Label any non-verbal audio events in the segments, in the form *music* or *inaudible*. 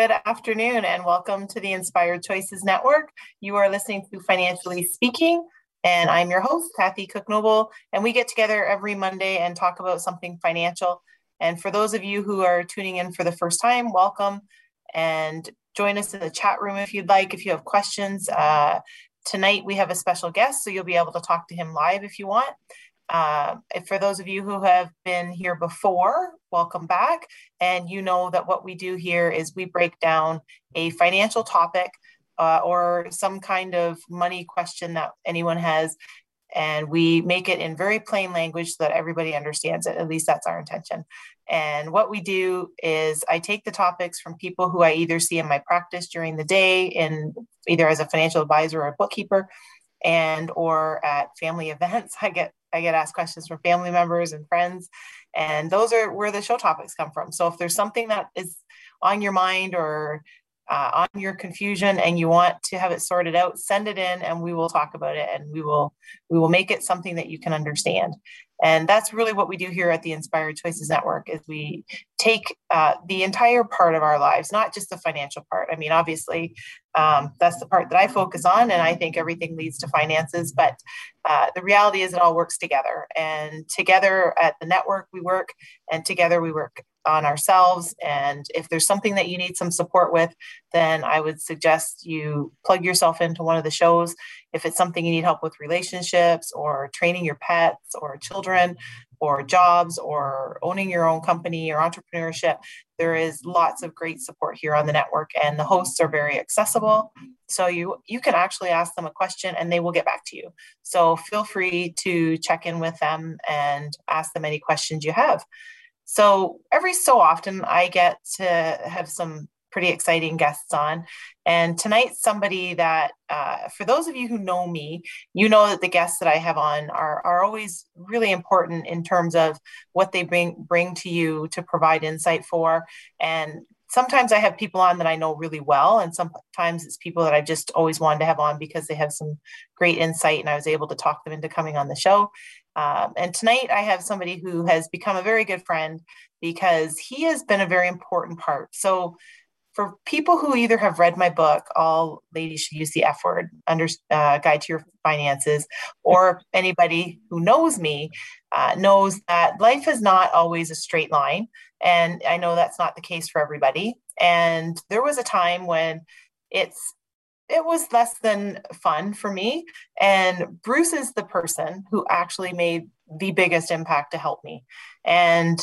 Good afternoon and welcome to the Inspired Choices Network. You are listening to Financially Speaking, and I'm your host, Kathy Cook Noble. And we get together every Monday and talk about something financial. And for those of you who are tuning in for the first time, welcome and join us in the chat room if you'd like. If you have questions, uh, tonight we have a special guest, so you'll be able to talk to him live if you want. Uh, for those of you who have been here before, welcome back. And you know that what we do here is we break down a financial topic uh, or some kind of money question that anyone has, and we make it in very plain language so that everybody understands it. At least that's our intention. And what we do is I take the topics from people who I either see in my practice during the day, in either as a financial advisor or a bookkeeper, and or at family *laughs* events. I get I get asked questions from family members and friends, and those are where the show topics come from. So if there's something that is on your mind or uh, on your confusion and you want to have it sorted out, send it in, and we will talk about it, and we will we will make it something that you can understand. And that's really what we do here at the Inspired Choices Network is we take uh, the entire part of our lives, not just the financial part. I mean, obviously, um, that's the part that I focus on, and I think everything leads to finances. But uh, the reality is, it all works together. And together at the network, we work, and together we work on ourselves. And if there's something that you need some support with, then I would suggest you plug yourself into one of the shows. If it's something you need help with relationships or training your pets or children or jobs or owning your own company or entrepreneurship, there is lots of great support here on the network and the hosts are very accessible. So you you can actually ask them a question and they will get back to you. So feel free to check in with them and ask them any questions you have. So every so often, I get to have some pretty exciting guests on. And tonight, somebody that, uh, for those of you who know me, you know that the guests that I have on are, are always really important in terms of what they bring bring to you to provide insight for. And sometimes I have people on that I know really well, and sometimes it's people that I just always wanted to have on because they have some great insight, and I was able to talk them into coming on the show. Um, and tonight I have somebody who has become a very good friend because he has been a very important part. So, for people who either have read my book, All Ladies Should Use the F Word, under, uh, Guide to Your Finances, or anybody who knows me uh, knows that life is not always a straight line. And I know that's not the case for everybody. And there was a time when it's it was less than fun for me. And Bruce is the person who actually made the biggest impact to help me. And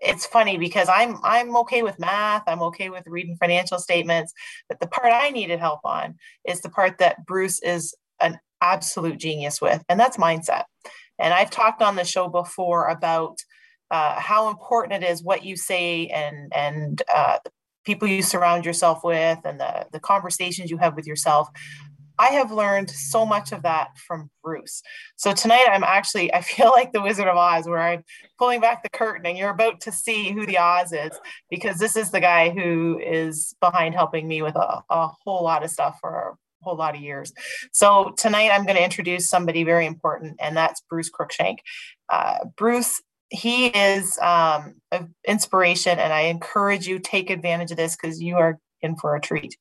it's funny because I'm I'm okay with math, I'm okay with reading financial statements, but the part I needed help on is the part that Bruce is an absolute genius with, and that's mindset. And I've talked on the show before about uh, how important it is what you say and and uh, people you surround yourself with and the, the conversations you have with yourself. I have learned so much of that from bruce. So tonight i'm actually *laughs* i feel like the wizard of oz where i'm pulling back the curtain and you're about to see who the oz is because this is the guy who is behind helping me with a, a whole lot of stuff for a whole lot of years. So tonight i'm going to introduce somebody very important and that's bruce cruikshank. Uh, bruce he is um, an inspiration, and I encourage you take advantage of this because you are in for a treat.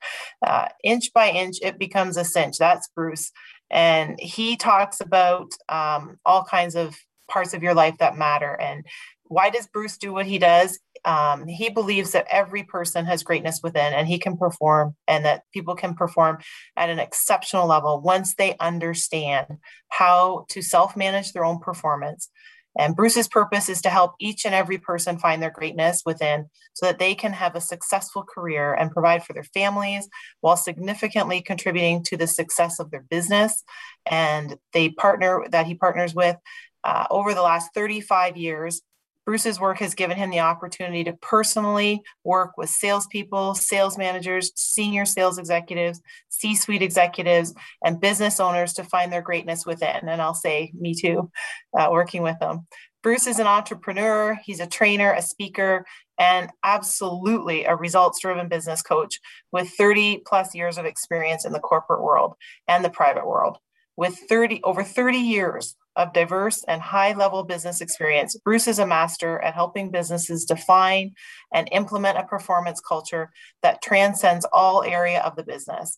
Uh, inch by inch, it becomes a cinch. That's Bruce, and he talks about um, all kinds of parts of your life that matter. And why does Bruce do what he does? Um, he believes that every person has greatness within, and he can perform, and that people can perform at an exceptional level once they understand how to self manage their own performance and Bruce's purpose is to help each and every person find their greatness within so that they can have a successful career and provide for their families while significantly contributing to the success of their business. And they partner that he partners with uh, over the last 35 years. Bruce's work has given him the opportunity to personally work with salespeople, sales managers, senior sales executives, C suite executives, and business owners to find their greatness within. And I'll say, me too, uh, working with them. Bruce is an entrepreneur, he's a trainer, a speaker, and absolutely a results driven business coach with 30 plus years of experience in the corporate world and the private world. With 30 over 30 years of diverse and high level business experience, Bruce is a master at helping businesses define and implement a performance culture that transcends all area of the business.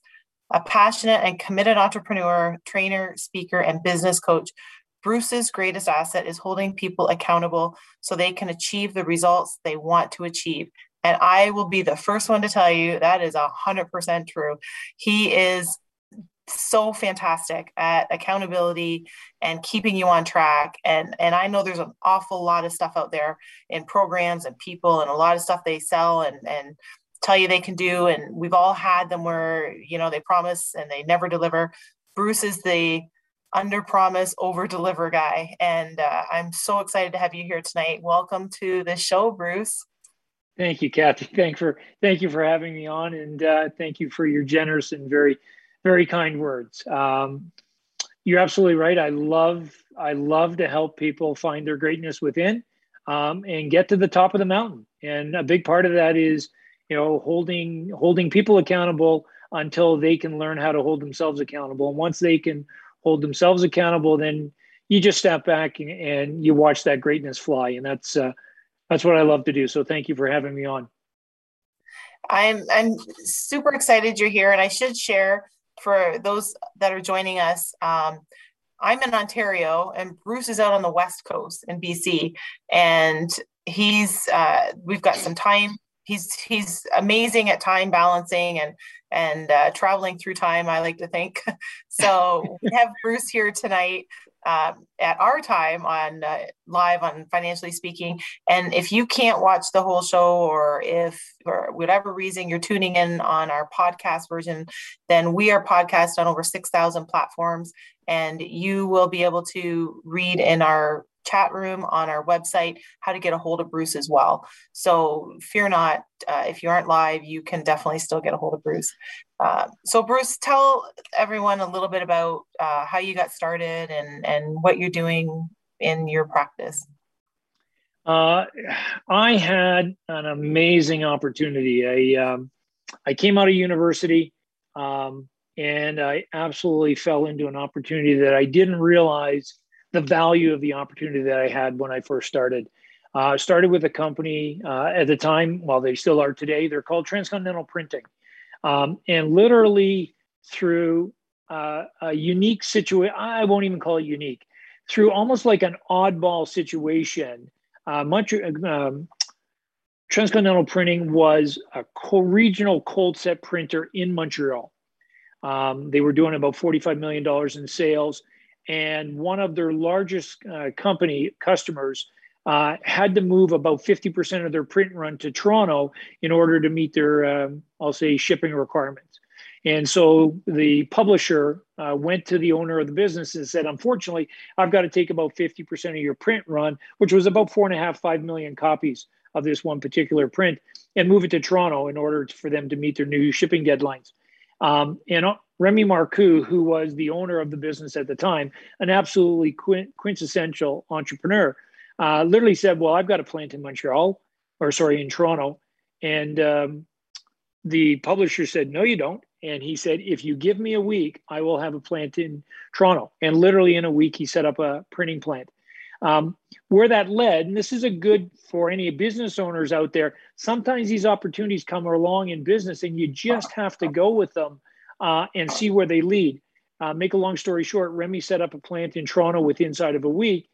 A passionate and committed entrepreneur, trainer, speaker, and business coach, Bruce's greatest asset is holding people accountable so they can achieve the results they want to achieve. And I will be the first one to tell you that is 100% true. He is so fantastic at accountability and keeping you on track. And and I know there's an awful lot of stuff out there in programs and people and a lot of stuff they sell and and tell you they can do. And we've all had them where you know they promise and they never deliver. Bruce is the under promise over deliver guy. And uh, i'm so excited to have you here tonight. Welcome to the show bruce. Thank you kathy. Thank for thank you for having me on. And uh, thank you for your generous and very very kind words um, you're absolutely right i love i love to help people find their greatness within um, and get to the top of the mountain and a big part of that is you know holding holding people accountable until they can learn how to hold themselves accountable and once they can hold themselves accountable, then you just step back and, and you watch that greatness fly. And that's uh, that's what I love to do. So thank you for having me on. I'm I'm super excited you're here, and I should share for those that are joining us. Um, I'm in Ontario, and Bruce is out on the west coast in BC, and he's uh, we've got some time. He's he's amazing at time balancing and and uh, traveling through time, I like to think. *laughs* so we have Bruce here tonight um, at our time on uh, live on Financially Speaking. And if you can't watch the whole show, or if for whatever reason you're tuning in on our podcast version, then we are podcast on over 6,000 platforms. And you will be able to read in our chat room on our website how to get a hold of Bruce as well. So fear not, uh, if you aren't live, you can definitely still get a hold of Bruce. Uh, so Bruce, tell everyone a little bit about uh, how you got started and and what you're doing in your practice. Uh, I had an amazing opportunity. I um, I came out of university. Um, and I absolutely fell into an opportunity that I didn't realize the value of the opportunity that I had when I first started. Uh, started with a company uh, at the time, while they still are today, they're called Transcontinental Printing. Um, and literally through uh, a unique situation, I won't even call it unique, through almost like an oddball situation, uh, um, Transcontinental Printing was a co- regional cold set printer in Montreal. Um, they were doing about $45 million in sales and one of their largest uh, company customers uh, had to move about 50% of their print run to Toronto in order to meet their, um, I'll say, shipping requirements. And so the publisher uh, went to the owner of the business and said, Unfortunately, I've got to take about 50% of your print run, which was about four and a half, five million copies of this one particular print, and move it to Toronto in order for them to meet their new shipping deadlines. Um, and Remy Marcoux, who was the owner of the business at the time, an absolutely quintessential entrepreneur, uh, literally said, "Well, I've got a plant in Montreal, or sorry, in Toronto," and um, the publisher said, "No, you don't." And he said, "If you give me a week, I will have a plant in Toronto." And literally in a week, he set up a printing plant. Um, where that led, and this is a good for any business owners out there. Sometimes these opportunities come along in business, and you just have to go with them uh, and see where they lead. Uh, make a long story short, Remy set up a plant in Toronto with inside of a week,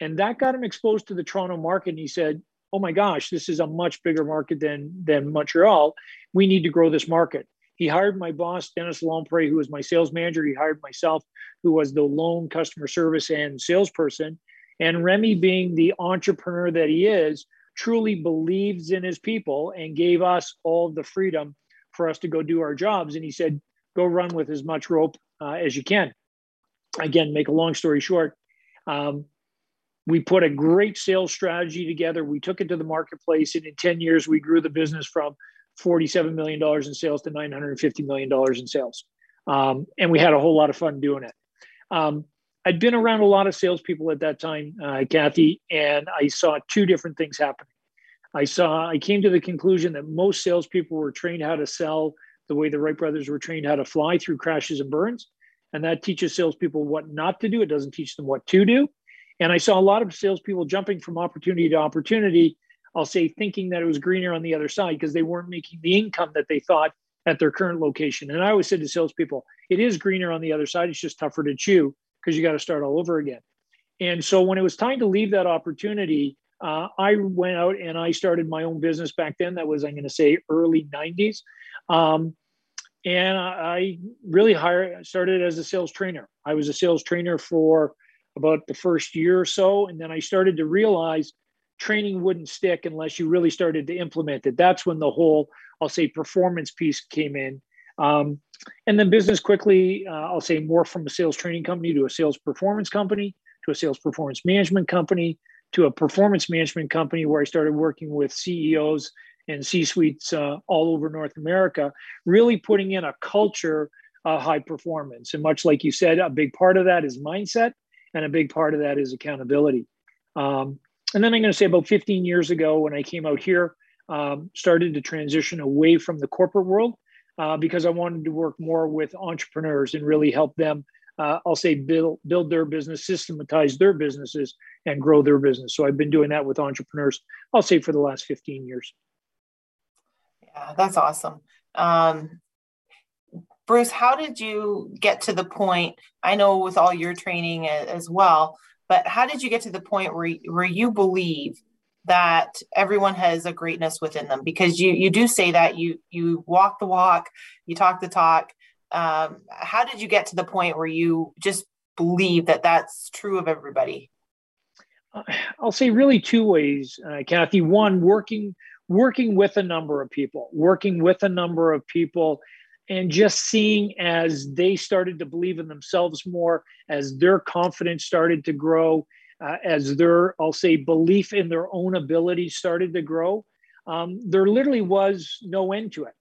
and that got him exposed to the Toronto market. And he said, "Oh my gosh, this is a much bigger market than than Montreal. We need to grow this market." He hired my boss, Dennis Lomprey, who was my sales manager. He hired myself, who was the lone customer service and salesperson. And Remy, being the entrepreneur that he is, truly believes in his people and gave us all the freedom for us to go do our jobs. And he said, go run with as much rope uh, as you can. Again, make a long story short, um, we put a great sales strategy together. We took it to the marketplace, and in 10 years, we grew the business from $47 million in sales to $950 million in sales. Um, and we had a whole lot of fun doing it. Um, I'd been around a lot of salespeople at that time, uh, Kathy, and I saw two different things happening. I saw, I came to the conclusion that most salespeople were trained how to sell the way the Wright brothers were trained how to fly through crashes and burns. And that teaches salespeople what not to do. It doesn't teach them what to do. And I saw a lot of salespeople jumping from opportunity to opportunity. I'll say thinking that it was greener on the other side because they weren't making the income that they thought at their current location. And I always said to salespeople, it is greener on the other side. It's just tougher to chew because you got to start all over again. And so when it was time to leave that opportunity, uh, I went out and I started my own business back then. That was, I'm going to say, early 90s. Um, and I really hired, started as a sales trainer. I was a sales trainer for about the first year or so. And then I started to realize training wouldn't stick unless you really started to implement it. That's when the whole, I'll say, performance piece came in. Um, and then business quickly, uh, I'll say, more from a sales training company to a sales performance company to a sales performance management company to a performance management company where I started working with CEOs and C suites uh, all over North America, really putting in a culture of high performance. And much like you said, a big part of that is mindset, and a big part of that is accountability. Um, and then I'm going to say about 15 years ago, when I came out here, um, started to transition away from the corporate world uh, because I wanted to work more with entrepreneurs and really help them. Uh, I'll say build build their business, systematize their businesses, and grow their business. So I've been doing that with entrepreneurs. I'll say for the last 15 years. Yeah, that's awesome. Um, Bruce, how did you get to the point? I know with all your training as well, but how did you get to the point where, where you believe that everyone has a greatness within them? Because you you do say that you you walk the walk, you talk the talk. Um, how did you get to the point where you just believe that that's true of everybody? I'll say really two ways, uh, Kathy. One, working working with a number of people, working with a number of people and just seeing as they started to believe in themselves more, as their confidence started to grow, uh, as their, I'll say, belief in their own abilities started to grow, um, there literally was no end to it.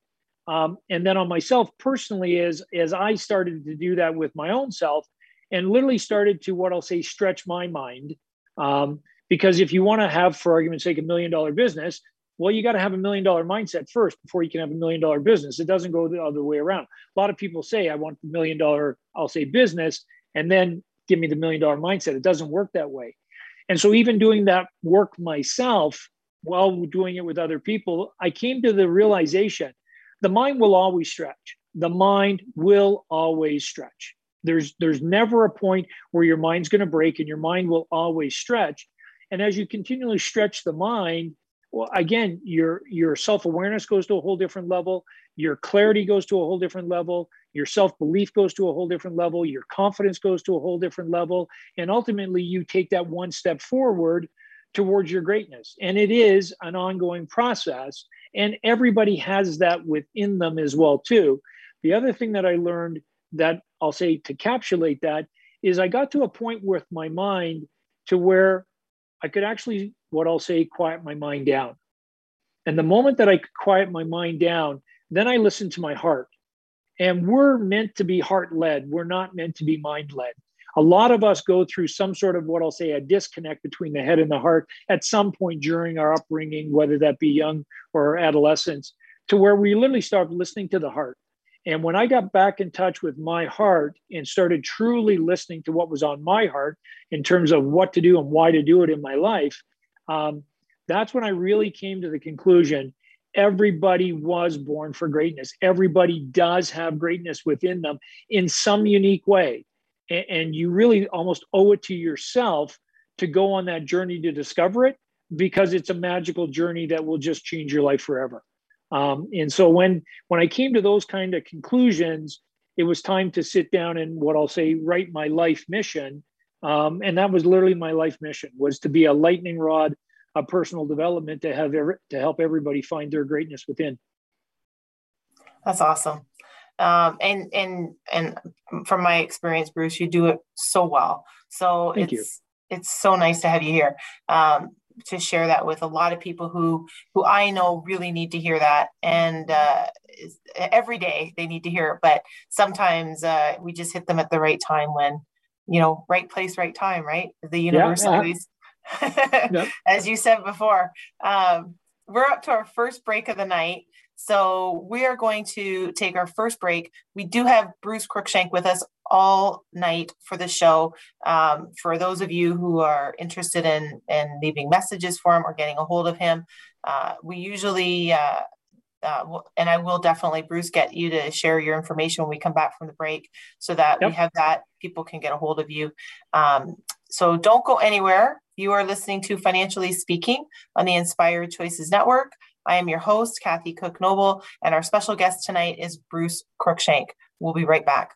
Um, and then on myself personally, as as I started to do that with my own self, and literally started to what I'll say stretch my mind, um, because if you want to have, for argument's sake, a million dollar business, well, you got to have a million dollar mindset first before you can have a million dollar business. It doesn't go the other way around. A lot of people say, I want the million dollar, I'll say business, and then give me the million dollar mindset. It doesn't work that way. And so, even doing that work myself while doing it with other people, I came to the realization the mind will always stretch. The mind will always stretch. There's, there's never a point where your mind's going to break and your mind will always stretch. And as you continually stretch the mind, well again your your self-awareness goes to a whole different level. Your clarity goes to a whole different level. Your self-belief goes to a whole different level. Your confidence goes to a whole different level. And ultimately you take that one step forward towards your greatness. And it is an ongoing process. And everybody has that within them as well too. The other thing that i learned that i'll say to capsulate that is i got to a point with my mind to where i could actually what I'll say, quiet my mind down. And the moment that I quiet my mind down, then I listen to my heart. And we're meant to be heart led, we're not meant to be mind led. A lot of us go through some sort of what I'll say a disconnect between the head and the heart at some point during our upbringing, whether that be young or adolescence, to where we literally start listening to the heart. And when I got back in touch with my heart and started truly listening to what was on my heart in terms of what to do and why to do it in my life, um, that's when I really came to the conclusion everybody was born for greatness. Everybody does have greatness within them in some unique way. And, and, you really almost owe it to yourself to go on that journey to discover it because it's a magical journey that will just change your life forever. Um, and so when when I came to those kind of conclusions, it was time to sit down and what I'll say write my life mission um, and that was literally my life mission was to be a lightning rod of personal development to have every, to help everybody find their greatness within. That's awesome. Um, and and and from my experience, Bruce, you do it so well. So Thank it's it's so nice to have you here um, to share that with a lot of people who who I know really need to hear that, and uh, every day they need to hear it. But sometimes uh, we just hit them at the right time when you know right place, right time, right? The universe yeah, yeah. *laughs* yep. as you said before. Um, we're up to our first break of the night. So we are going to take our first break. We do have Bruce Cruikshank with us all night for the show. Um, for those of you who are interested in, in leaving messages for him or getting a hold of him, uh, we usually, uh, uh, and I will definitely, Bruce, get you to share your information when we come back from the break so that yep. we have that, people can get a hold of you. Um, so don't go anywhere. You are listening to Financially Speaking on the Inspired Choices Network. I am your host, Kathy Cook Noble, and our special guest tonight is Bruce Cruikshank. We'll be right back.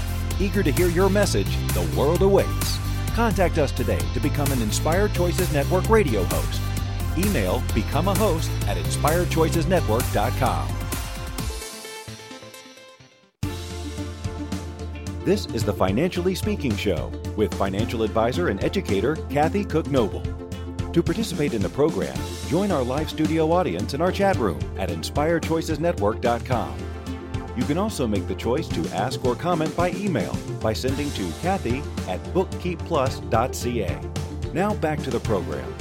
Eager to hear your message, the world awaits. Contact us today to become an Inspired Choices Network radio host. Email become a host at inspiredchoicesnetwork.com. This is the Financially Speaking Show with financial advisor and educator Kathy Cook Noble. To participate in the program, join our live studio audience in our chat room at inspiredchoicesnetwork.com. You can also make the choice to ask or comment by email by sending to Kathy at bookkeepplus.ca. Now back to the program.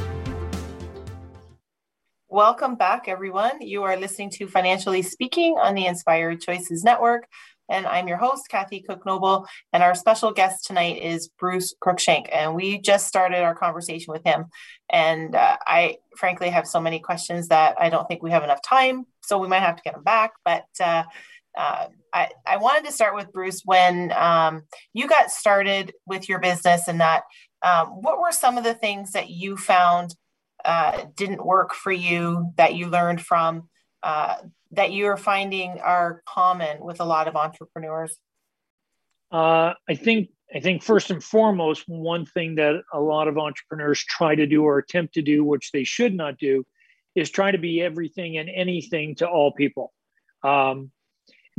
Welcome back, everyone. You are listening to Financially Speaking on the Inspired Choices Network. And I'm your host, Kathy Cook Noble. And our special guest tonight is Bruce Cruikshank. And we just started our conversation with him. And uh, I frankly have so many questions that I don't think we have enough time. So we might have to get him back. But uh, uh, I, I wanted to start with Bruce when um, you got started with your business and that. Um, what were some of the things that you found uh, didn't work for you that you learned from uh, that you're finding are common with a lot of entrepreneurs? Uh, I think I think first and foremost, one thing that a lot of entrepreneurs try to do or attempt to do, which they should not do, is try to be everything and anything to all people. Um,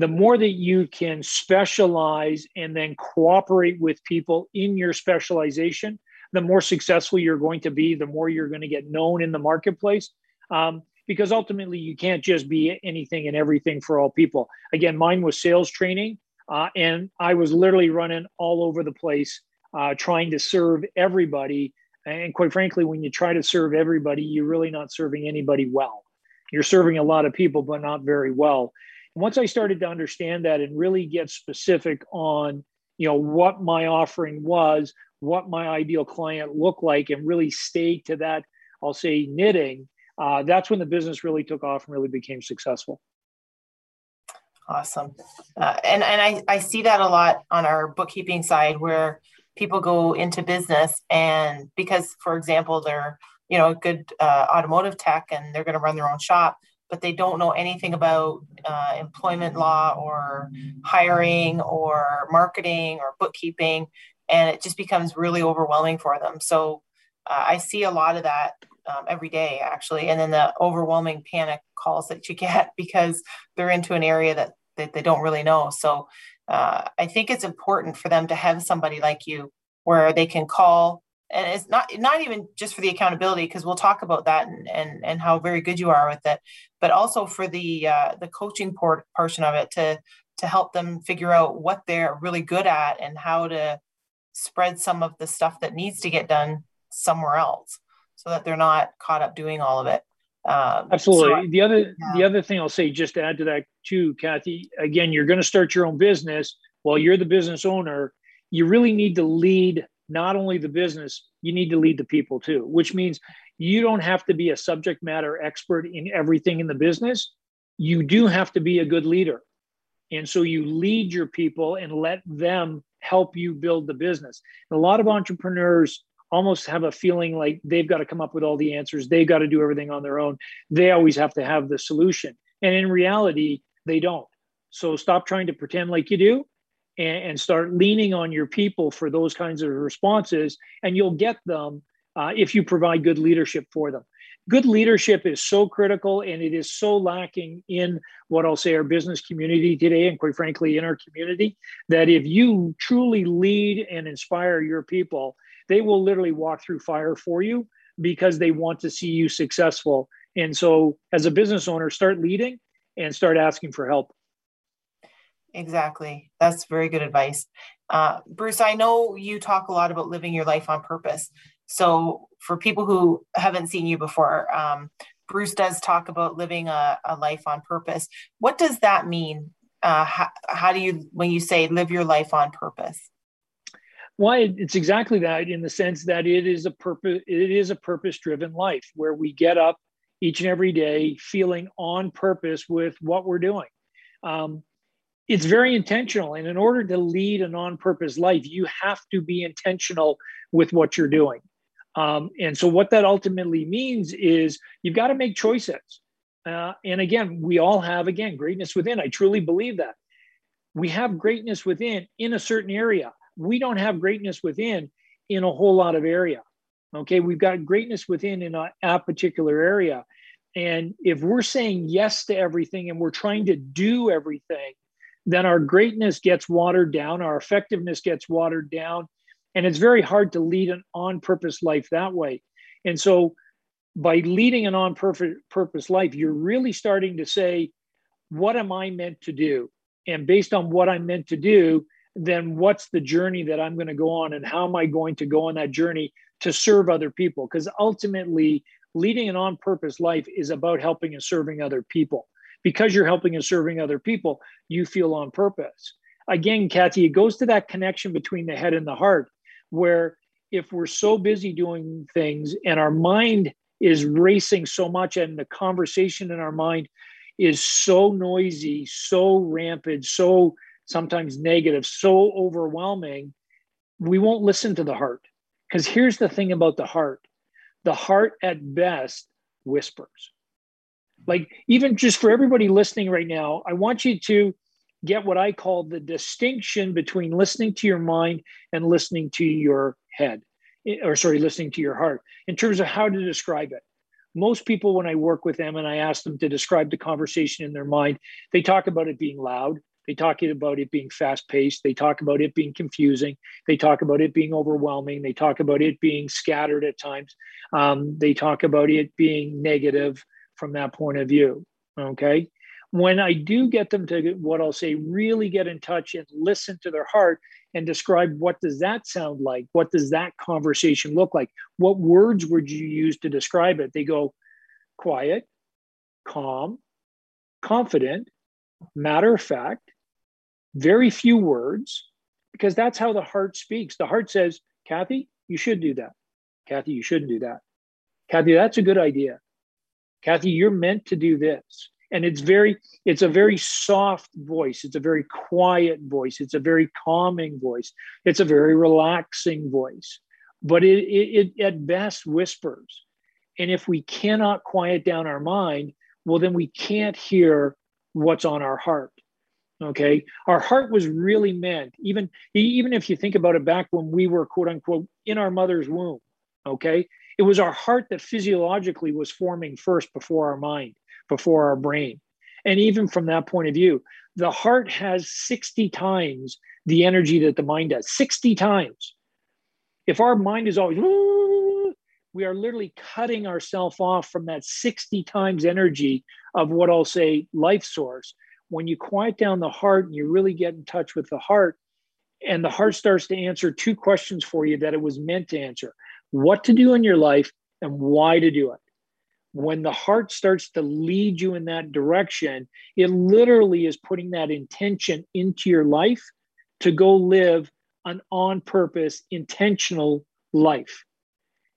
the more that you can specialize and then cooperate with people in your specialization, the more successful you're going to be, the more you're going to get known in the marketplace. Um, because ultimately, you can't just be anything and everything for all people. Again, mine was sales training, uh, and I was literally running all over the place uh, trying to serve everybody. And quite frankly, when you try to serve everybody, you're really not serving anybody well. You're serving a lot of people, but not very well once I started to understand that and really get specific on, you know, what my offering was, what my ideal client looked like, and really stay to that, I'll say knitting, uh, that's when the business really took off and really became successful. Awesome. Uh, and and I, I see that a lot on our bookkeeping side where people go into business and because, for example, they're, you know, a good uh, automotive tech and they're going to run their own shop but they don't know anything about uh, employment law or hiring or marketing or bookkeeping and it just becomes really overwhelming for them so uh, i see a lot of that um, every day, actually, and then the overwhelming panic calls that you *laughs* get because they're into an area that, that they don't really know. So uh, I think it's important for them to have somebody like you where they can call and it's not not even just for the accountability because we'll talk about that and, and and how very good you are with it but also for the uh, the coaching port, portion of it to to help them figure out what they're really good at and how to spread some of the stuff that needs to get done somewhere else so that they're not caught up doing all of it. Um, absolutely. So, the other yeah. the other thing i'll say just to add to that too kathy again you're going to start your own business. While you're the business owner you really need to lead not only the business you need to lead the people too which means you don't have to be a subject matter expert in everything in the business you do have to be a good leader and so you lead your people and let them help you build the business. And a lot of entrepreneurs almost have a feeling like they've got to come up with all the answers, they've got to do everything on their own. They always have to have the solution. And in reality, they don't. So stop trying to pretend like you do and, and start leaning on your people for those kinds of responses, and you'll get them uh, if you provide good leadership for them good leadership is so critical and it is so lacking in what I'll say our business community today, and quite frankly, in our community, that if you truly lead and inspire your people, they will literally walk through fire for you because they want to see you successful. And so, as a business owner, start leading and start asking for help. Exactly. That's very good advice. Uh, Bruce, I know you talk a lot about living your life on purpose. So, for people who haven't seen you before, um, Bruce does talk about living a, a, life on purpose. What does that mean? Uh, how, how, do you, when you say live your life on purpose? Well, it's exactly that in the sense that it is a purpose. It is a purpose-driven life where we get up each and every day feeling on purpose with what we're doing. Um, it's very intentional, and in order to lead an on-purpose life, you have to be intentional with what you're doing. Um, and so, what that ultimately means is you've got to make choices. Uh, and again, we all have, again, greatness within. I truly believe that. We have greatness within in a certain area. We don't have greatness within in a whole lot of area. Okay. We've got greatness within in a, a particular area. And if we're saying yes to everything and we're trying to do everything, then our greatness gets watered down, our effectiveness gets watered down, and it's very hard to lead an on purpose life that way. And so, by leading an on purpose life, you're really starting to say, What am I meant to do? And based on what I'm meant to do, then what's the journey that I'm going to go on? And how am I going to go on that journey to serve other people? Because ultimately, leading an on purpose life is about helping and serving other people. Because you're helping and serving other people, you feel on purpose. Again, Kathy, it goes to that connection between the head and the heart where if we're so busy doing things and our mind is racing so much and the conversation in our mind is so noisy, so rampant, so sometimes negative, so overwhelming, we won't listen to the heart. Because here's the thing about the heart the heart at best whispers. Like, even just for everybody listening right now, I want you to get what I call the distinction between listening to your mind and listening to your head, eh, or sorry, listening to your heart in terms of how to describe it. Most people, when I work with them and I ask them to describe the conversation in their mind, they talk about it being loud. They talk about it being fast paced. They talk about it being confusing. They talk about it being overwhelming. They talk about it being scattered at times. Um, they talk about it being negative from that point of view. Okay when I do get them to what I'll say, really get in touch and listen to their heart and describe what does that sound like? What does that conversation look like? What words would you use to describe it? They go quiet, calm, confident, matter of fact, very few words, because that's how the heart speaks. The heart says, Kathy, you should do that. Kathy, you shouldn't do that. Kathy, that's a good idea. Kathy, you're meant to do this. And it's very it's a very soft voice. It's a very quiet voice. It's a very calming voice. It's a very relaxing voice. But it, it, it at best whispers. And if we cannot quiet down our mind well then we can't hear what's on our heart. Okay? Our heart was really meant even even if you think about it back when we were quote unquote in our mother's womb. Okay. It was our heart that physiologically was forming first before our mind, before our brain. And even from that point of view, the heart has 60 times the energy that the mind does, 60 times. If our mind is always, we are literally cutting ourselves off from that 60 times energy of what I'll say life source. When you quiet down the heart and you really get in touch with the heart, and the heart starts to answer two questions for you that it was meant to answer what to do in your life and why to do it. When the heart starts to lead you in that direction, it literally is putting that intention into your life to go live an on purpose, intentional life.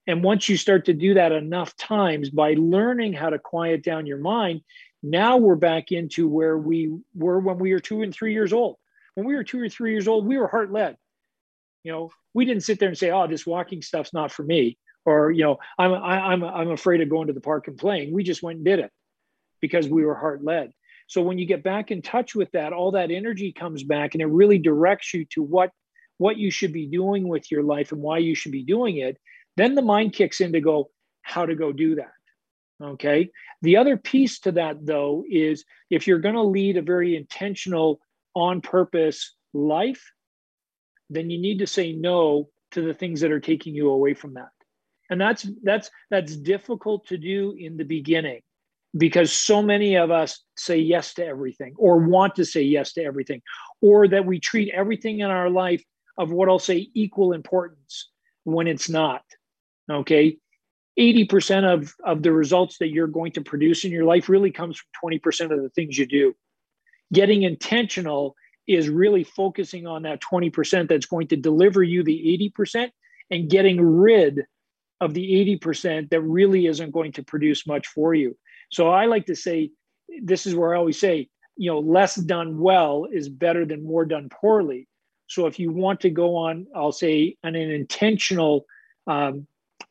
And once you start to do that enough times by learning how to quiet down your mind, now we're back into where we were when we were two and three years old. When we were two or three years old, we were heart led. You know, we didn't sit there and say, "Oh, this walking stuff's not for me," or you know, "I'm I, am i I'm afraid of going to the park and playing." We just went and did it because we were heart led. So when you get back in touch with that, all that energy comes back, and it really directs you to what what you should be doing with your life and why you should be doing it. Then the mind kicks in to go, how to go do that. Okay. The other piece to that, though, is if you're going to lead a very intentional, on purpose life, then you need to say no to the things that are taking you away from that. And that's that's that's difficult to do in the beginning because so many of us say yes to everything or want to say yes to everything or that we treat everything in our life of what I'll say equal importance when it's not. Okay? 80% of, of the results that you're going to produce in your life really comes from 20% of the things you do. Getting intentional is really focusing on that 20% that's going to deliver you the 80% and getting rid of the 80% that really isn't going to produce much for you. So I like to say, this is where I always say, you know, less done well is better than more done poorly. So if you want to go on, I'll say, an, an intentional um,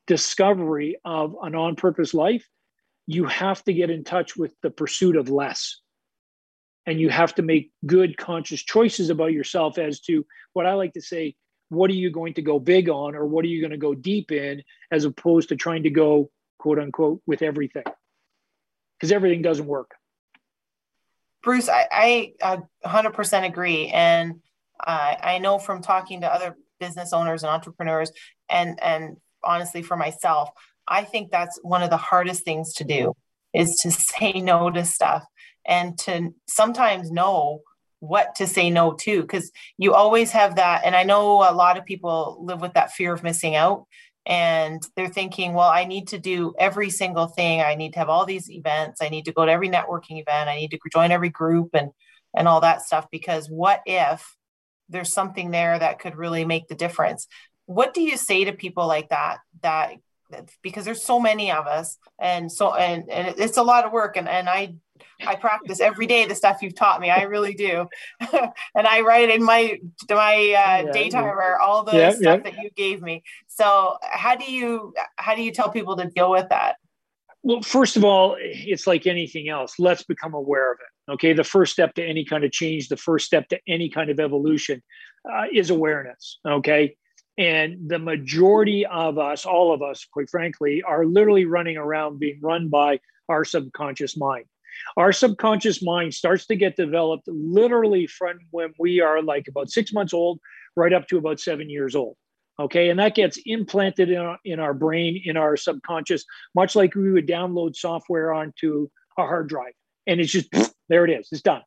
discovery of an on purpose life, you have to get in touch with the pursuit of less and you have to make good conscious choices about yourself as to what I like to say what are you going to go big on or what are you going to go deep in as opposed to trying to go quote unquote with everything. Because everything doesn't work. Bruce i, I 100% agree. And uh, i know from talking to other business owners and entrepreneurs and and honestly for myself i think that's one of the hardest things to do is to say no to stuff and to sometimes know what to say no to because you always have that and i know a lot of people live with that fear of missing out and they're thinking well i need to do every single thing. I need to have all these events. I need to go to every networking event. I need to join every group and and all that stuff because what if there's something there that could really make the difference? What do you say to people like that that because there's so many of us and so and, and it's a lot of work and, and i I practice every day the stuff you've taught me. I really do, *laughs* and I write in my my uh, yeah, daytimer all the yeah, stuff yeah. that you gave me. So how do you how do you tell people to deal with that? Well, first of all, it's like anything else. Let's become aware of it. Okay, the first step to any kind of change, the first step to any kind of evolution, uh, is awareness. Okay, and the majority of us, all of us, quite frankly, are literally running around being run by our subconscious mind. Our subconscious mind starts to get developed literally from when we are like about six months old, right up to about seven years old. Okay. And that gets implanted in our, in our brain, in our subconscious, much like we would download software onto a hard drive. And it's just there it is, it's done.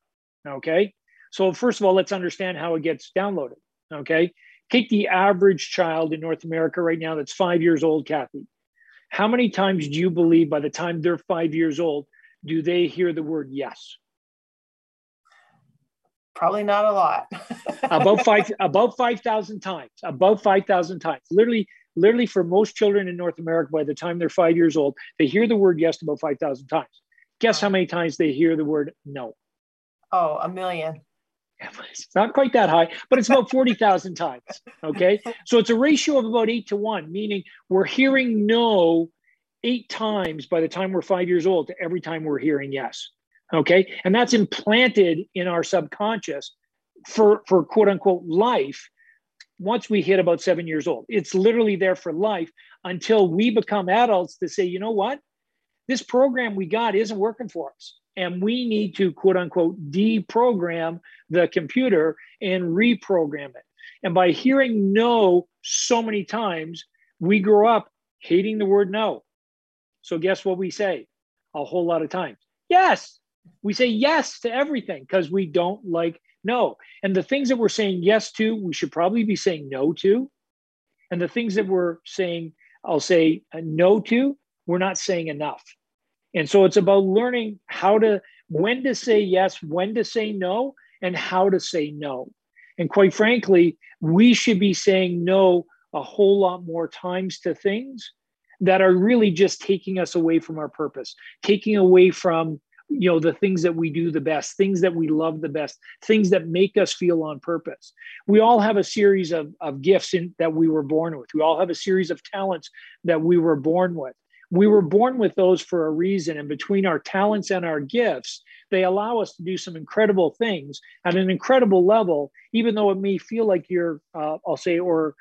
Okay. So, first of all, let's understand how it gets downloaded. Okay. Take the average child in North America right now that's five years old, Kathy. How many times do you believe by the time they're five years old, do they hear the word yes? Probably not a lot. *laughs* about five, about five thousand times. About five thousand times. Literally, literally, for most children in North America, by the time they're five years old, they hear the word yes about five thousand times. Guess how many times they hear the word no? Oh, a million. It's *laughs* not quite that high, but it's about *laughs* 40,000 times. Okay. So it's a ratio of about eight to one, meaning we're hearing no eight times by the time we're five years old to every time we're hearing yes. Okay. And that's implanted in our subconscious for, for quote unquote life. once we hit about seven years old. It's literally there for life until we become adults to say, you know what? This program we got isn't working for us. And we need to quote unquote deprogram the computer and reprogram it. And by hearing no so many times, we grow up hating the word no. So, guess what we say a whole lot of times? Yes. We say yes to everything because we don't like no. And the things that we're saying yes to, we should probably be saying no to. And the things that we're saying, I'll say uh, no to, we're not saying enough. And so it's about learning how to, when to say yes, when to say no, and how to say no. And quite frankly, we should be saying no a whole lot more times to things that are really just taking us away from our purpose, taking away from you know the things that we do the best things that we love the best things that make us feel on purpose. We all have a series of, of gifts in, that we were born with. We all have a series of talents that we were born with we were born with those for a reason and between our talents and our gifts they allow us to do some incredible things at an incredible level even though it may feel like you're uh, i'll say or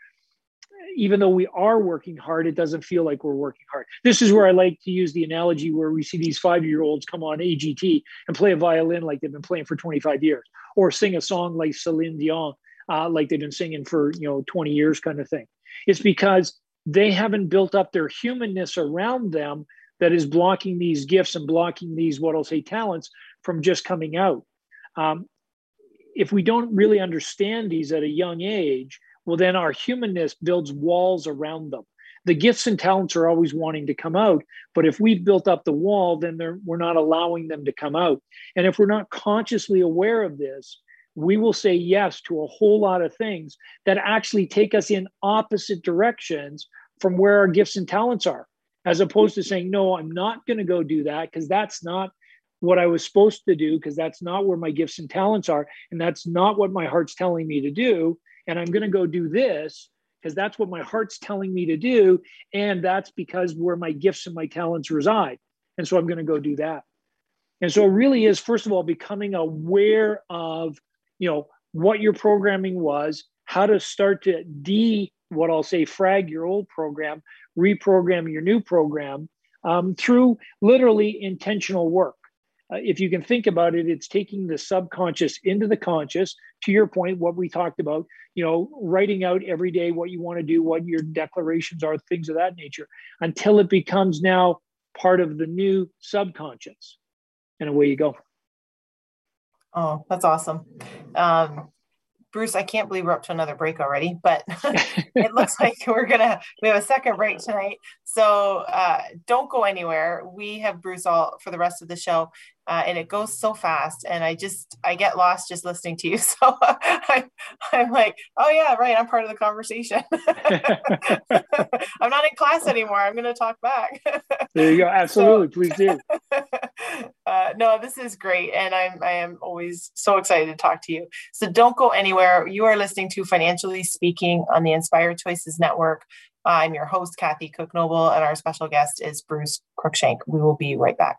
even though we are working hard, it doesn't feel like we're working hard. This is where I like to use the analogy where we see these five year olds come on AGT and play a violin like they've been playing for 25 years, or sing a song like Celine Dion, uh, like they've been singing for you know 20 years, kind of thing. It's because they haven't built up their humanness around them that is blocking these gifts and blocking these what I'll say talents from just coming out. Um, if we don't really understand these at a young age, well, then our humanness builds walls around them. The gifts and talents are always wanting to come out, but if we've built up the wall, then we're not allowing them to come out. And if we're not consciously aware of this, we will say yes to a whole lot of things that actually take us in opposite directions from where our gifts and talents are, as opposed to saying, no, I'm not going to go do that because that's not what I was supposed to do, because that's not where my gifts and talents are. And that's not what my heart's telling me to do and I'm going to go do this because that's what my heart's telling me to do. And that's because where my gifts and my talents reside. And so I'm going to go do that. And so it really is, first of all, becoming aware of, you know, what your programming was, how to start to de what I'll say frag your old program, reprogram your new program um, through literally intentional work uh, if you can think about it, it's taking the subconscious into the conscious. To your point, what we talked about, you know, writing out every day what you want to do, what your declarations are, things of that nature, until it becomes now part of the new subconscious. And away you go. Oh, that's awesome. Um, Bruce, I can't believe we're up to another break already, but *laughs* it looks *laughs* like we're gonna we have a second break tonight. So uh, don't go anywhere. We have Bruce all for the rest of the show, uh, and it goes so fast and i just i get lost just listening to you. *laughs* So I, i'm like oh yeah right i'm part of the conversation. *laughs* I'm not in class anymore i'm going to talk back. *laughs* There you go absolutely so, please do. Uh, no this is great and i'm i am always so excited to talk to you. So don't go anywhere you are listening to financially speaking on the inspired choices network. I'm your host kathy cook noble and our special guest is bruce cruikshank we will be right back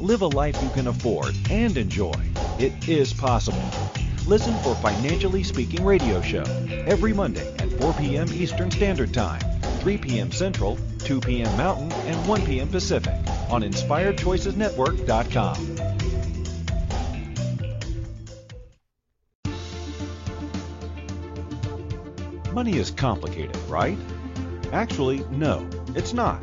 Live a life you can afford and enjoy. It is possible. Listen for Financially Speaking Radio Show every Monday at 4 p.m. Eastern Standard Time, 3 p.m. Central, 2 p.m. Mountain, and 1 p.m. Pacific on InspiredChoicesNetwork.com. Money is complicated, right? Actually, no, it's not.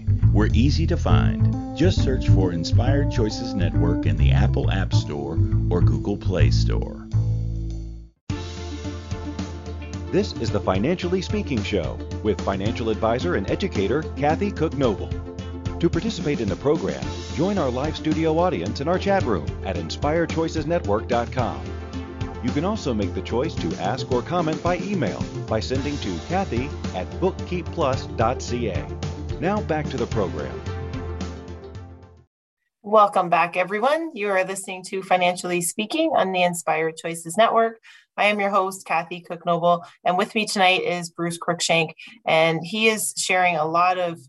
We're easy to find. Just search for Inspired Choices Network in the Apple App Store or Google Play Store. This is the Financially Speaking Show with financial advisor and educator Kathy Cook Noble. To participate in the program, join our live studio audience in our chat room at inspiredchoicesnetwork.com. You can also make the choice to ask or comment by email by sending to Kathy at bookkeepplus.ca. Now back to the program. Welcome back, everyone. You are listening to Financially Speaking on the Inspired Choices Network. I am your host, Kathy Cook Noble, and with me tonight is Bruce Cruikshank, and he is sharing a lot of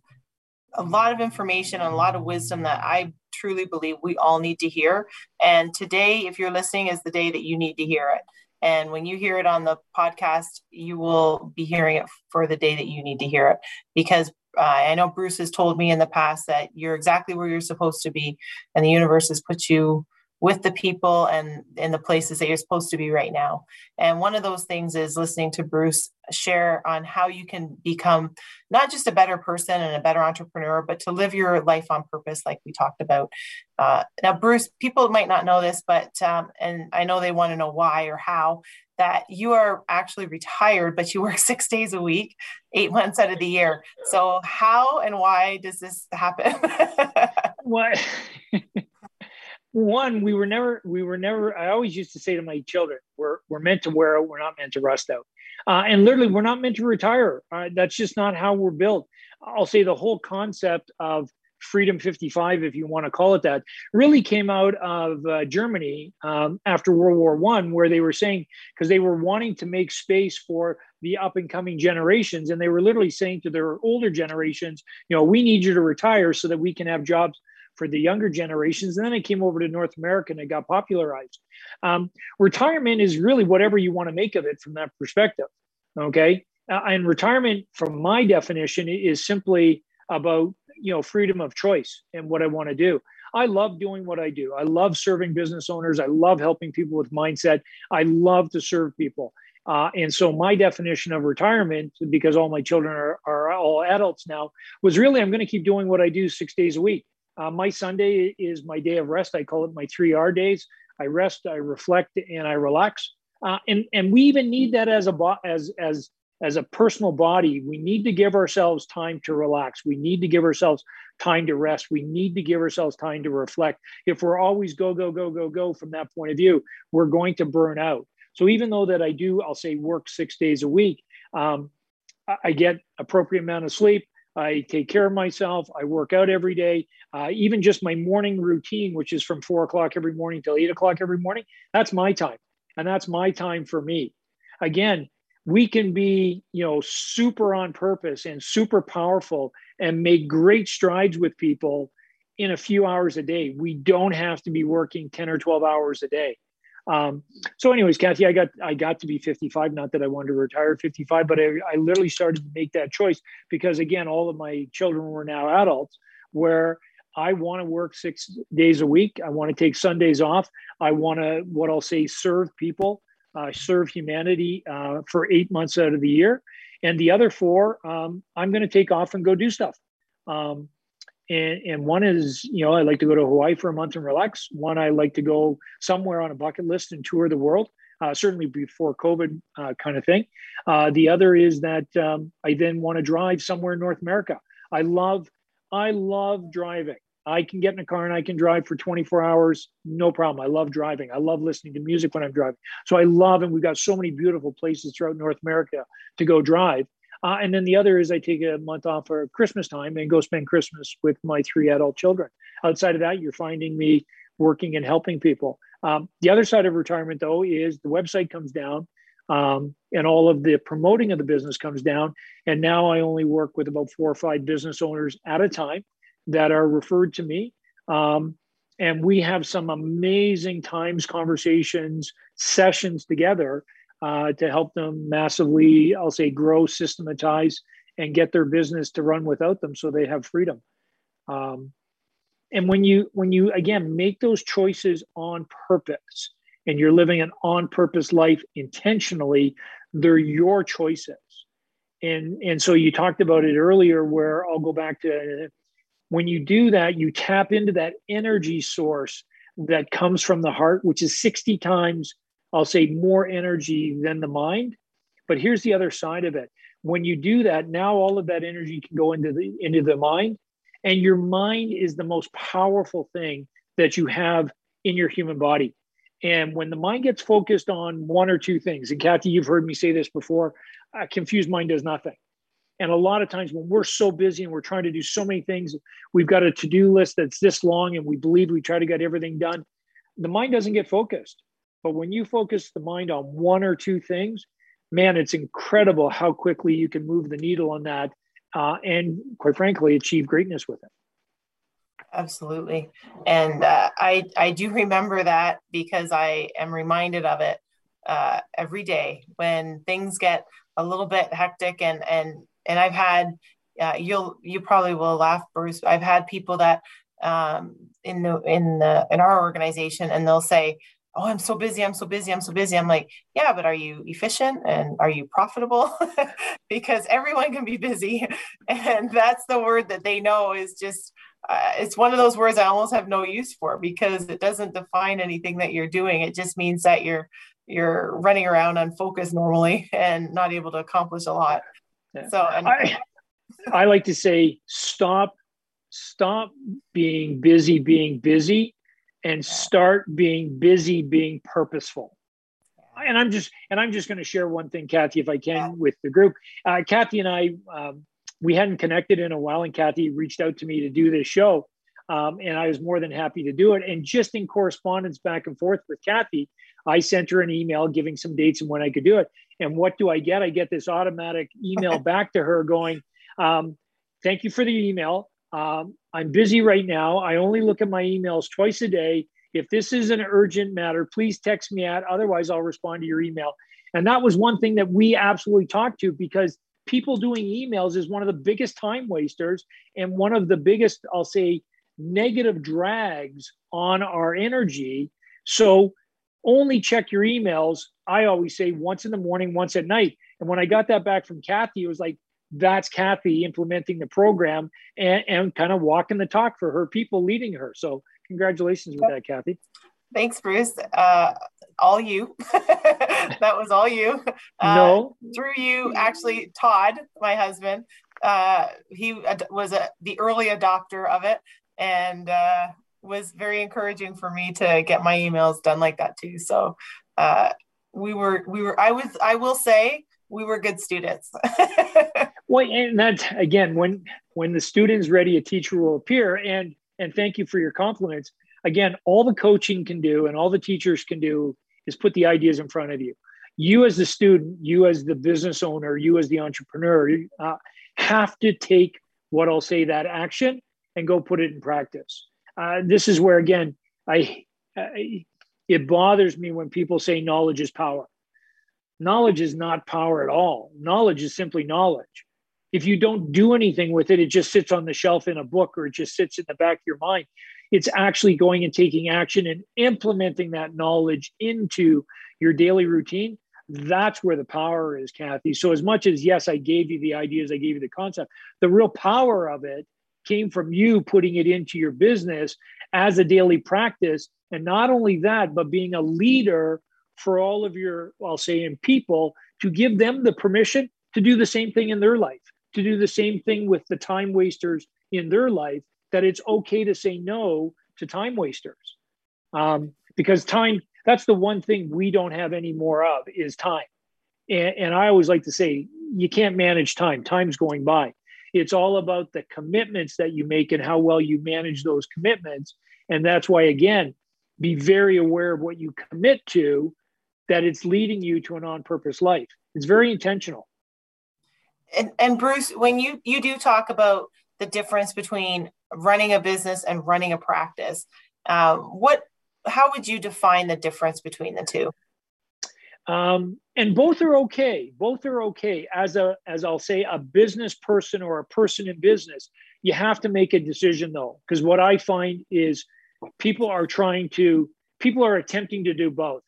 a lot of information and a lot of wisdom that I truly believe we all need to hear. And today, if you're listening, is the day that you need to hear it. And when you hear it on the podcast, you will be hearing it for the day that you need to hear it. Because uh, I know Bruce has told me in the past that you're exactly where you're supposed to be, and the universe has put you with the people and in the places that you're supposed to be right now. And one of those things is listening to Bruce share on how you can become not just a better person and a better entrepreneur, but to live your life on purpose, like we talked about. Uh, now, Bruce, people might not know this, but um, and I know they want to know why or how that you are actually retired, but you work *laughs* six days a week, eight months out of the year. So, how and why does this happen? *laughs* what? one we were never we were never i always used to say to my children we're, we're meant to wear out we're not meant to rust out uh, and literally we're not meant to retire uh, that's just not how we're built i'll say the whole concept of freedom 55 if you want to call it that really came out of uh, germany um, after world war one where they were saying because they were wanting to make space for the up and coming generations and they were literally saying to their older generations you know we need you to retire so that we can have jobs for the younger generations. And then it came over to North America and it got popularized. Um, retirement is really whatever you want to make of it from that perspective. Okay. Uh, and retirement, from my definition, is simply about you know freedom of choice and what I want to do. I love doing what I do. I love serving business owners. I love helping people with mindset. I love to serve people. Uh, and so my definition of retirement, because all my children are, are all adults now, was really I'm going to keep doing what I do six days a week. Uh, my Sunday is my day of rest. I call it my three R days. I rest, I reflect, and I relax. Uh, and and we even need that as a bo- as as as a personal body. We need to give ourselves time to relax. We need to give ourselves time to rest. We need to give ourselves time to reflect. If we're always go go go go go from that point of view, we're going to burn out. So even though that I do, I'll say work six days a week. Um, I get appropriate amount of sleep. I take care of myself. I work out every day. Uh, even just my morning routine, which is from four o'clock every morning till eight o'clock every morning, that's my time. And that's my time for me. Again, we can be, you know, super on purpose and super powerful and make great strides with people in a few hours a day. We don't have to be working 10 or 12 hours a day. Um, so, anyways, Kathy, I got I got to be 55. Not that I wanted to retire 55, but I, I literally started to make that choice because again, all of my children were now adults. Where I want to work six days a week. I want to take Sundays off. I want to what I'll say serve people, uh, serve humanity uh, for eight months out of the year, and the other four um, I'm going to take off and go do stuff. Um, and, and one is you know i like to go to hawaii for a month and relax. One i like to go somewhere on a bucket list and tour the world uh, certainly before covid uh, kind of thing. Uh, the other is that um, i then want to drive somewhere in north america. I love i love driving i can get in a car and i can drive for 24 hours no problem i love driving i love listening to music when i'm driving so i love and we've got so many beautiful places throughout north america to go drive uh, and then the other is I take a month off for Christmas time and go spend Christmas with my three adult children. Outside of that, you're finding me working and helping people. Um, the other side of retirement, though, is the website comes down um, and all of the promoting of the business comes down. And now I only work with about four or five business owners at a time that are referred to me. Um, and we have some amazing times, conversations, sessions together uh, to help them massively, I'll say, grow, systematize, and get their business to run without them so they have freedom. Um, and when you when you again make those choices on purpose and you're living an on purpose life intentionally they're your choices and and so you talked about it earlier where i'll go back to when you do that you tap into that energy source that comes from the heart which is 60 times i'll say more energy than the mind but here's the other side of it when you do that now all of that energy can go into the into the mind and your mind is the most powerful thing that you have in your human body. And when the mind gets focused on one or two things, and Kathy, you've heard me say this before, a confused mind does nothing. And a lot of times when we're so busy and we're trying to do so many things, we've got a to do list that's this long and we believe we try to get everything done. The mind doesn't get focused. But when you focus the mind on one or two things, man, it's incredible how quickly you can move the needle on that uh, and quite frankly, achieve greatness with it. Absolutely. And uh, I, I do remember that because I am reminded of it uh, every day when things get a little bit hectic and, and, and I've had, uh, you'll, you probably will laugh, Bruce. I've had people that um, in the, in the, in our organization and they'll say, oh i'm so busy i'm so busy i'm so busy. I'm like yeah but are you efficient and are you profitable? *laughs* Because everyone can be busy *laughs* and that's the word that they know is just uh, it's one of those words i almost have no use for because it doesn't define anything that you're doing. It just means that you're you're running around unfocused normally *laughs* and not able to accomplish a lot yeah. so and I, *laughs* I like to say stop stop being busy being busy and start being busy being purposeful. And i'm just and i'm just going to share one thing kathy if i can with the group. Uh, kathy and i um, we hadn't connected in a while and kathy reached out to me to do this show um, and i was more than happy to do it. And just in correspondence back and forth with kathy i sent her an email giving some dates and when i could do it and what do i get i get this automatic email *laughs* back to her going um, thank you for the email um, I'm busy right now. I only look at my emails twice a day. If this is an urgent matter, please text me at, otherwise, I'll respond to your email. And that was one thing that we absolutely talked to because people doing emails is one of the biggest time wasters and one of the biggest, I'll say, negative drags on our energy. So only check your emails. I always say once in the morning, once at night. And when I got that back from Kathy, it was like, that's Kathy implementing the program and, and kind of walking the talk for her people leading her. So congratulations with that, Kathy. Thanks, Bruce. Uh, all you. *laughs* that was all you. Uh, no. Through you, actually, Todd, my husband, uh, he was a, the early adopter of it and uh, was very encouraging for me to get my emails done like that too. So uh, we were, we were, I was, I will say, we were good students. *laughs* well, and that's again when when the student's ready, a teacher will appear. And and thank you for your compliments. Again, all the coaching can do and all the teachers can do is put the ideas in front of you. You as the student, you as the business owner, you as the entrepreneur, uh, have to take what I'll say that action and go put it in practice. Uh, this is where again I, I it bothers me when people say knowledge is power knowledge is not power at all. Knowledge is simply knowledge. If you don't do anything with it, it just sits on the shelf in a book or it just sits in the back of your mind. It's actually going and taking action and implementing that knowledge into your daily routine. That's where the power is, Kathy. So, as much as, yes, I gave you the ideas, I gave you the concept, the real power of it came from you putting it into your business as a daily practice. And not only that, but being a leader for all of your, I'll say, in people to give them the permission to do the same thing in their life, to do the same thing with the time wasters in their life, that it's okay to say no to time wasters. Um, because time, that's the one thing we don't have any more of is time. And, and I always like to say, you can't manage time, time's going by. It's all about the commitments that you make and how well you manage those commitments. And that's why, again, be very aware of what you commit to, that it's leading you to an on purpose life. It's very intentional. And, and Bruce, when you, you do talk about the difference between running a business and running a practice, um, what, how would you define the difference between the two? Um, and both are okay. Both are okay. As a, as I'll say, a business person or a person in business, you have to make a decision though, because what I find is people are trying to, people are attempting to do both.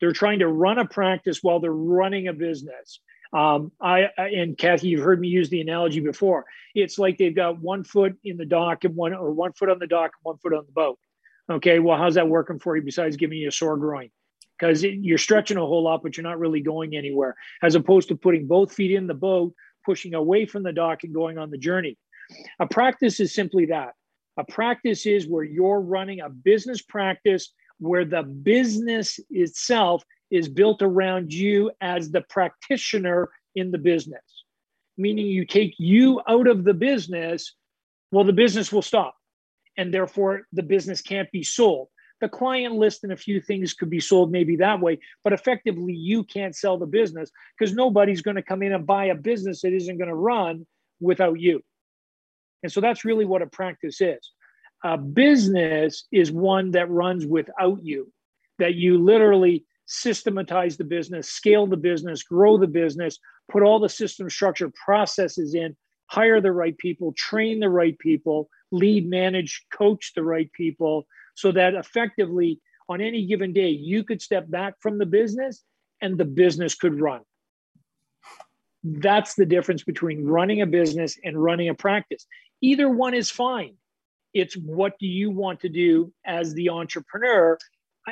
They're trying to run a practice while they're running a business. Um, I and Kathy, you've heard me use the analogy before. It's like they've got one foot in the dock and one, or one foot on the dock and one foot on the boat. Okay, well, how's that working for you? Besides giving you a sore groin, because you're stretching a whole lot, but you're not really going anywhere. As opposed to putting both feet in the boat, pushing away from the dock and going on the journey. A practice is simply that. A practice is where you're running a business practice where the business itself is built around you as the practitioner in the business, meaning you take you out of the business, well, the business will stop. And therefore, the business can't be sold. The client list and a few things could be sold maybe that way, but effectively, you can't sell the business because nobody's going to come in and buy a business that isn't going to run without you. And so that's really what a practice is. A business is one that runs without you, that you literally systematize the business, scale the business, grow the business, put all the system structure processes in, hire the right people, train the right people, lead, manage, coach the right people, so that effectively on any given day, you could step back from the business and the business could run. That's the difference between running a business and running a practice. Either one is fine. It's what do you want to do as the entrepreneur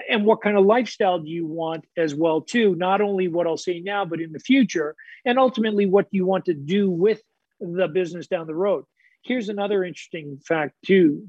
and what kind of lifestyle do you want as well too not only what i'll say now but in the future and ultimately what do you want to do with the business down the road here's another interesting fact too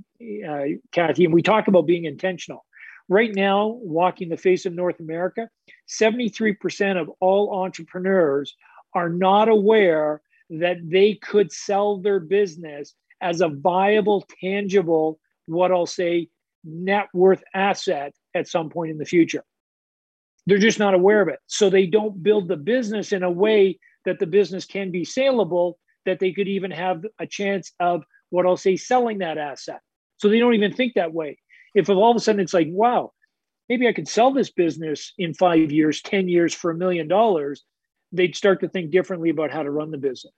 uh, kathy and we talk about being intentional right now walking the face of north america 73% of all entrepreneurs are not aware that they could sell their business as a viable, tangible, what I'll say, net worth asset at some point in the future. They're just not aware of it. So they don't build the business in a way that the business can be saleable, that they could even have a chance of what I'll say selling that asset. So they don't even think that way. If all of a sudden it's like, wow, maybe I could sell this business in five years, 10 years for a million dollars, they'd start to think differently about how to run the business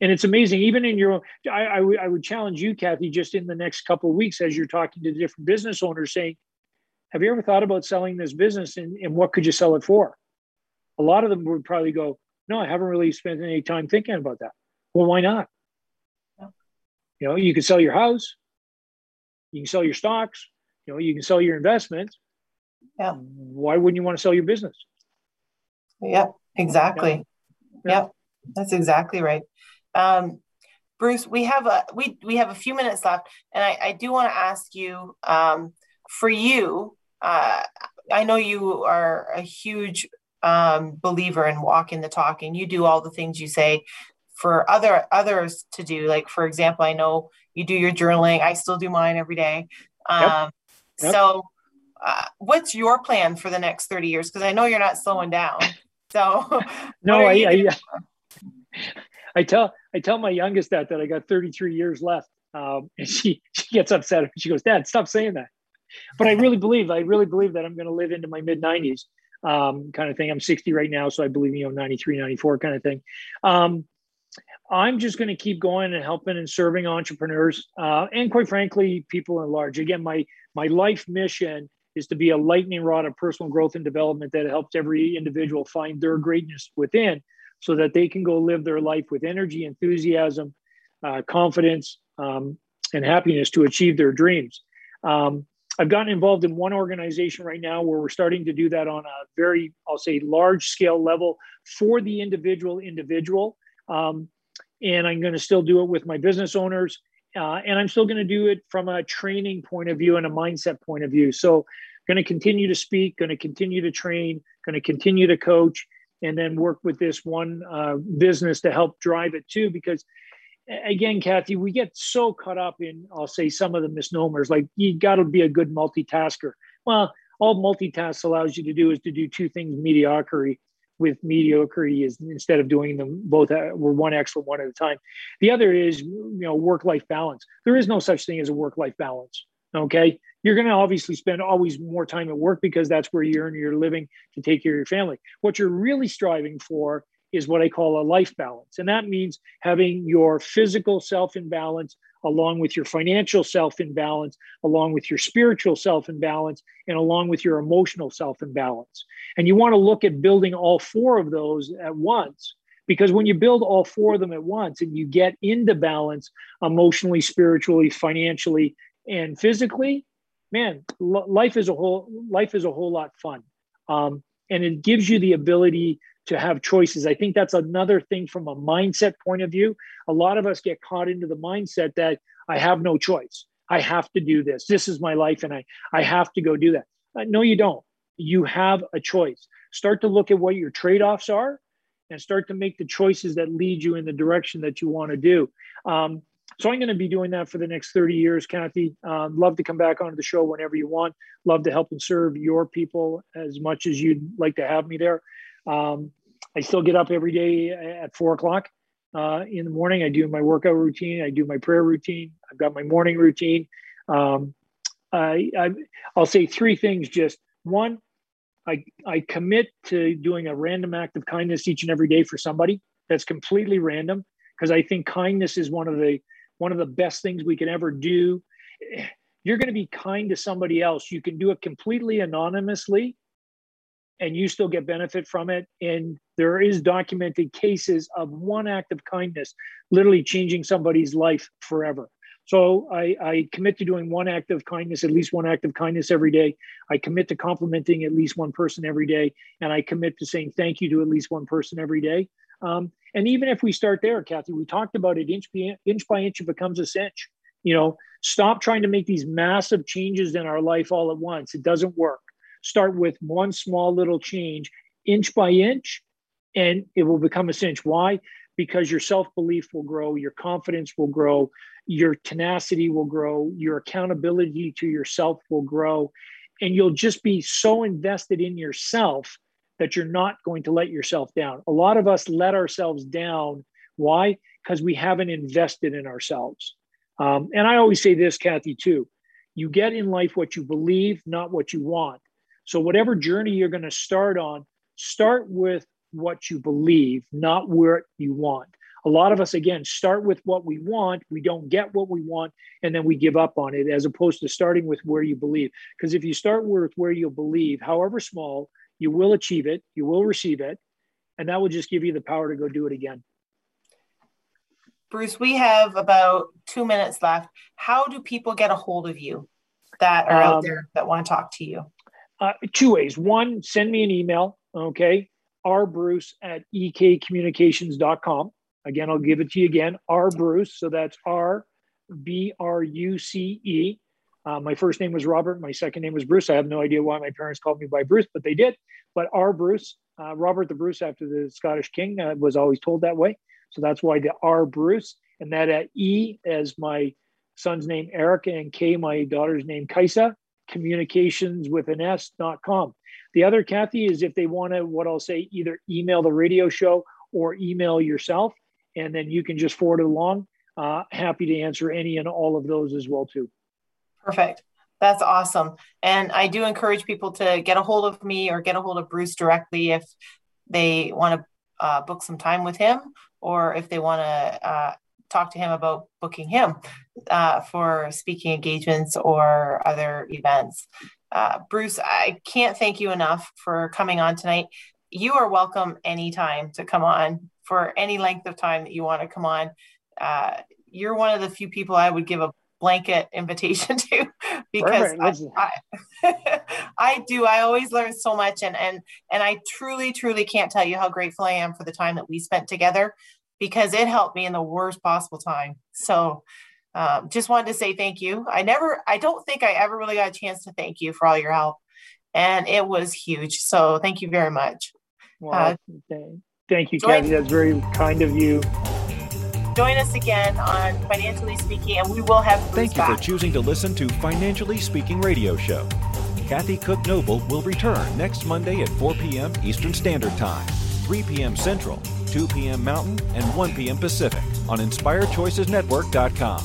and it's amazing even in your own, I, I, w- I would challenge you kathy just in the next couple of weeks as you're talking to different business owners saying have you ever thought about selling this business and, and what could you sell it for a lot of them would probably go no i haven't really spent any time thinking about that well why not? You know you can sell your house. You can sell your stocks. You know you can sell your investments. Yeah. Why wouldn't you want to sell your business? Yeah exactly. Yeah. Yep, that's exactly right. Um, Bruce, we have a we we have a few minutes left, and I, I do want to ask you um, for you. Uh, I know you are a huge um, believer in walking the talk, and you do all the things you say for other others to do. Like for example, I know you do your journaling. I still do mine every day. Um, yep. Yep. So, uh, what's your plan for the next thirty years? Because I know you're not slowing down. *laughs* So, *laughs* no, I, I, *laughs* I tell I tell my youngest that that I got 33 years left, um, and she she gets upset. She goes, "Dad, stop saying that." But I really believe I really believe that I'm going to live into my mid 90s, um, kind of thing. I'm 60 right now, so I believe you know 93, 94 kind of thing. Um, I'm just going to keep going and helping and serving entrepreneurs, uh, and quite frankly, people in large. Again, my my life mission is to be a lightning rod of personal growth and development that helps every individual find their greatness within so that they can go live their life with energy, enthusiasm, uh, confidence, um, and happiness to achieve their dreams. Um, I've gotten involved in one organization right now where we're starting to do that on a very, I'll say, large scale level for the individual individual. Um, and I'm going to still do it with my business owners. Uh, and I'm still going to do it from a training point of view and a mindset point of view. So, going to continue to speak, going to continue to train, going to continue to coach, and then work with this one uh, business to help drive it too. Because again, Kathy, we get so caught up in, I'll say, some of the misnomers like you got to be a good multitasker. Well, all multitask allows you to do is to do two things mediocrity with mediocrity is instead of doing them both uh, we're one excellent one at a time. The other is you know work life balance. There is no such thing as a work life balance okay? You're going to obviously spend always more time at work because that's where you earn your living to take care of your family. What you're really striving for is what i call a life balance and that means having your physical self in balance along with your financial self in balance, along with your spiritual self in balance, and along with your emotional self in balance. And you want to look at building all four of those at once. Because when you build all four of them at once and you get into balance emotionally, spiritually, financially, and physically, man, life is a whole life is a whole lot fun, um, and it gives you the ability to have choices. I think that's another thing from a mindset point of view. A lot of us get caught into the mindset that I have no choice. I have to do this. This is my life and I, I have to go do that. Uh, no, you don't. You have a choice. Start to look at what your trade offs are and start to make the choices that lead you in the direction that you want to do. Um, so I'm going to be doing that for the next 30 years, Kathy. Um, love to come back onto the show whenever you want. Love to help and serve your people as much as you'd like to have me there. Um, I still get up every day at four o'clock uh, in the morning. I do my workout routine. I do my prayer routine. I've got my morning routine. Um, I, I, I'll say three things. Just one, I, I commit to doing a random act of kindness each and every day for somebody. That's completely random because I think kindness is one of the one of the best things we can ever do. You're going to be kind to somebody else. You can do it completely anonymously and you still get benefit from it. And there is documented cases of one act of kindness literally changing somebody's life forever. So I, I, commit to doing one act of kindness, at least one act of kindness every day. I commit to complimenting at least one person every day, and I commit to saying thank you to at least one person every day. Um, and even if we start there, Kathy, we talked about it inch by inch by inch, it becomes a cinch. You know, stop trying to make these massive changes in our life all at once. It doesn't work start with one small little change, inch by inch, and it will become a cinch. Why? Because your self belief will grow, your confidence will grow, your tenacity will grow, your accountability to yourself will grow, and you'll just be so invested in yourself that you're not going to let yourself down. A lot of us let ourselves down. Why? Because we haven't invested in ourselves. Um, and I always say this, Kathy, too. You get in life what you believe, not what you want. So, whatever journey you're going to start on, start with what you believe, not where you want. A lot of us, again, start with what we want. We don't get what we want, and then we give up on it, as opposed to starting with where you believe. Because if you start with where you believe, however small, you will achieve it, you will receive it, and that will just give you the power to go do it again. Bruce, we have about two minutes left. How do people get a hold of you that are um, out there that want to talk to you? Uh, two ways. One, send me an email, okay? rbruce at ekcommunications.com. Again, I'll give it to you again. R Bruce. So that's R B R U C E. Uh, my first name was Robert. My second name was Bruce. I have no idea why my parents called me by Bruce, but they did. But R Bruce, uh, Robert the Bruce after the Scottish King, uh, was always told that way. So that's why the R Bruce. And that at E as my son's name, Erica, and K, my daughter's name, Kaisa communications with an S.com. The other, Kathy, is if they want to, what I'll say, either email the radio show or email yourself, and then you can just forward it along. Uh, happy to answer any and all of those as well, too. Perfect. That's awesome. And I do encourage people to get a hold of me or get a hold of Bruce directly if they want to uh, book some time with him or if they want to uh, talk to him about booking him uh, for speaking engagements or other events. Uh, Bruce, I can't thank you enough for coming on tonight. You are welcome anytime to come on for any length of time that you want to come on. Uh, you're one of the few people I would give a blanket *laughs* invitation to *laughs* because I, I, *laughs* I, do i always learn so much and and and i truly truly can't tell you how grateful i am for the time that we spent together because it helped me in the worst possible time. So um, just wanted to say thank you. I never, I don't think I ever really got a chance to thank you for all your help. And it was huge. So thank you very much. Well, uh, thank you, Kathy. That's very kind of you. Join us again on Financially Speaking, and we will have. Thank you back. for choosing to listen to Financially Speaking Radio Show. Kathy Cook Noble will return next Monday at 4 p.m. Eastern Standard Time, 3 p.m. Central, 2 p.m. Mountain, and 1 p.m. Pacific on InspiredChoicesNetwork.com.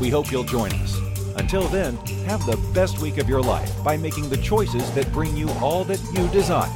We hope you'll join us. Until then, have the best week of your life by making the choices that bring you all that you desire.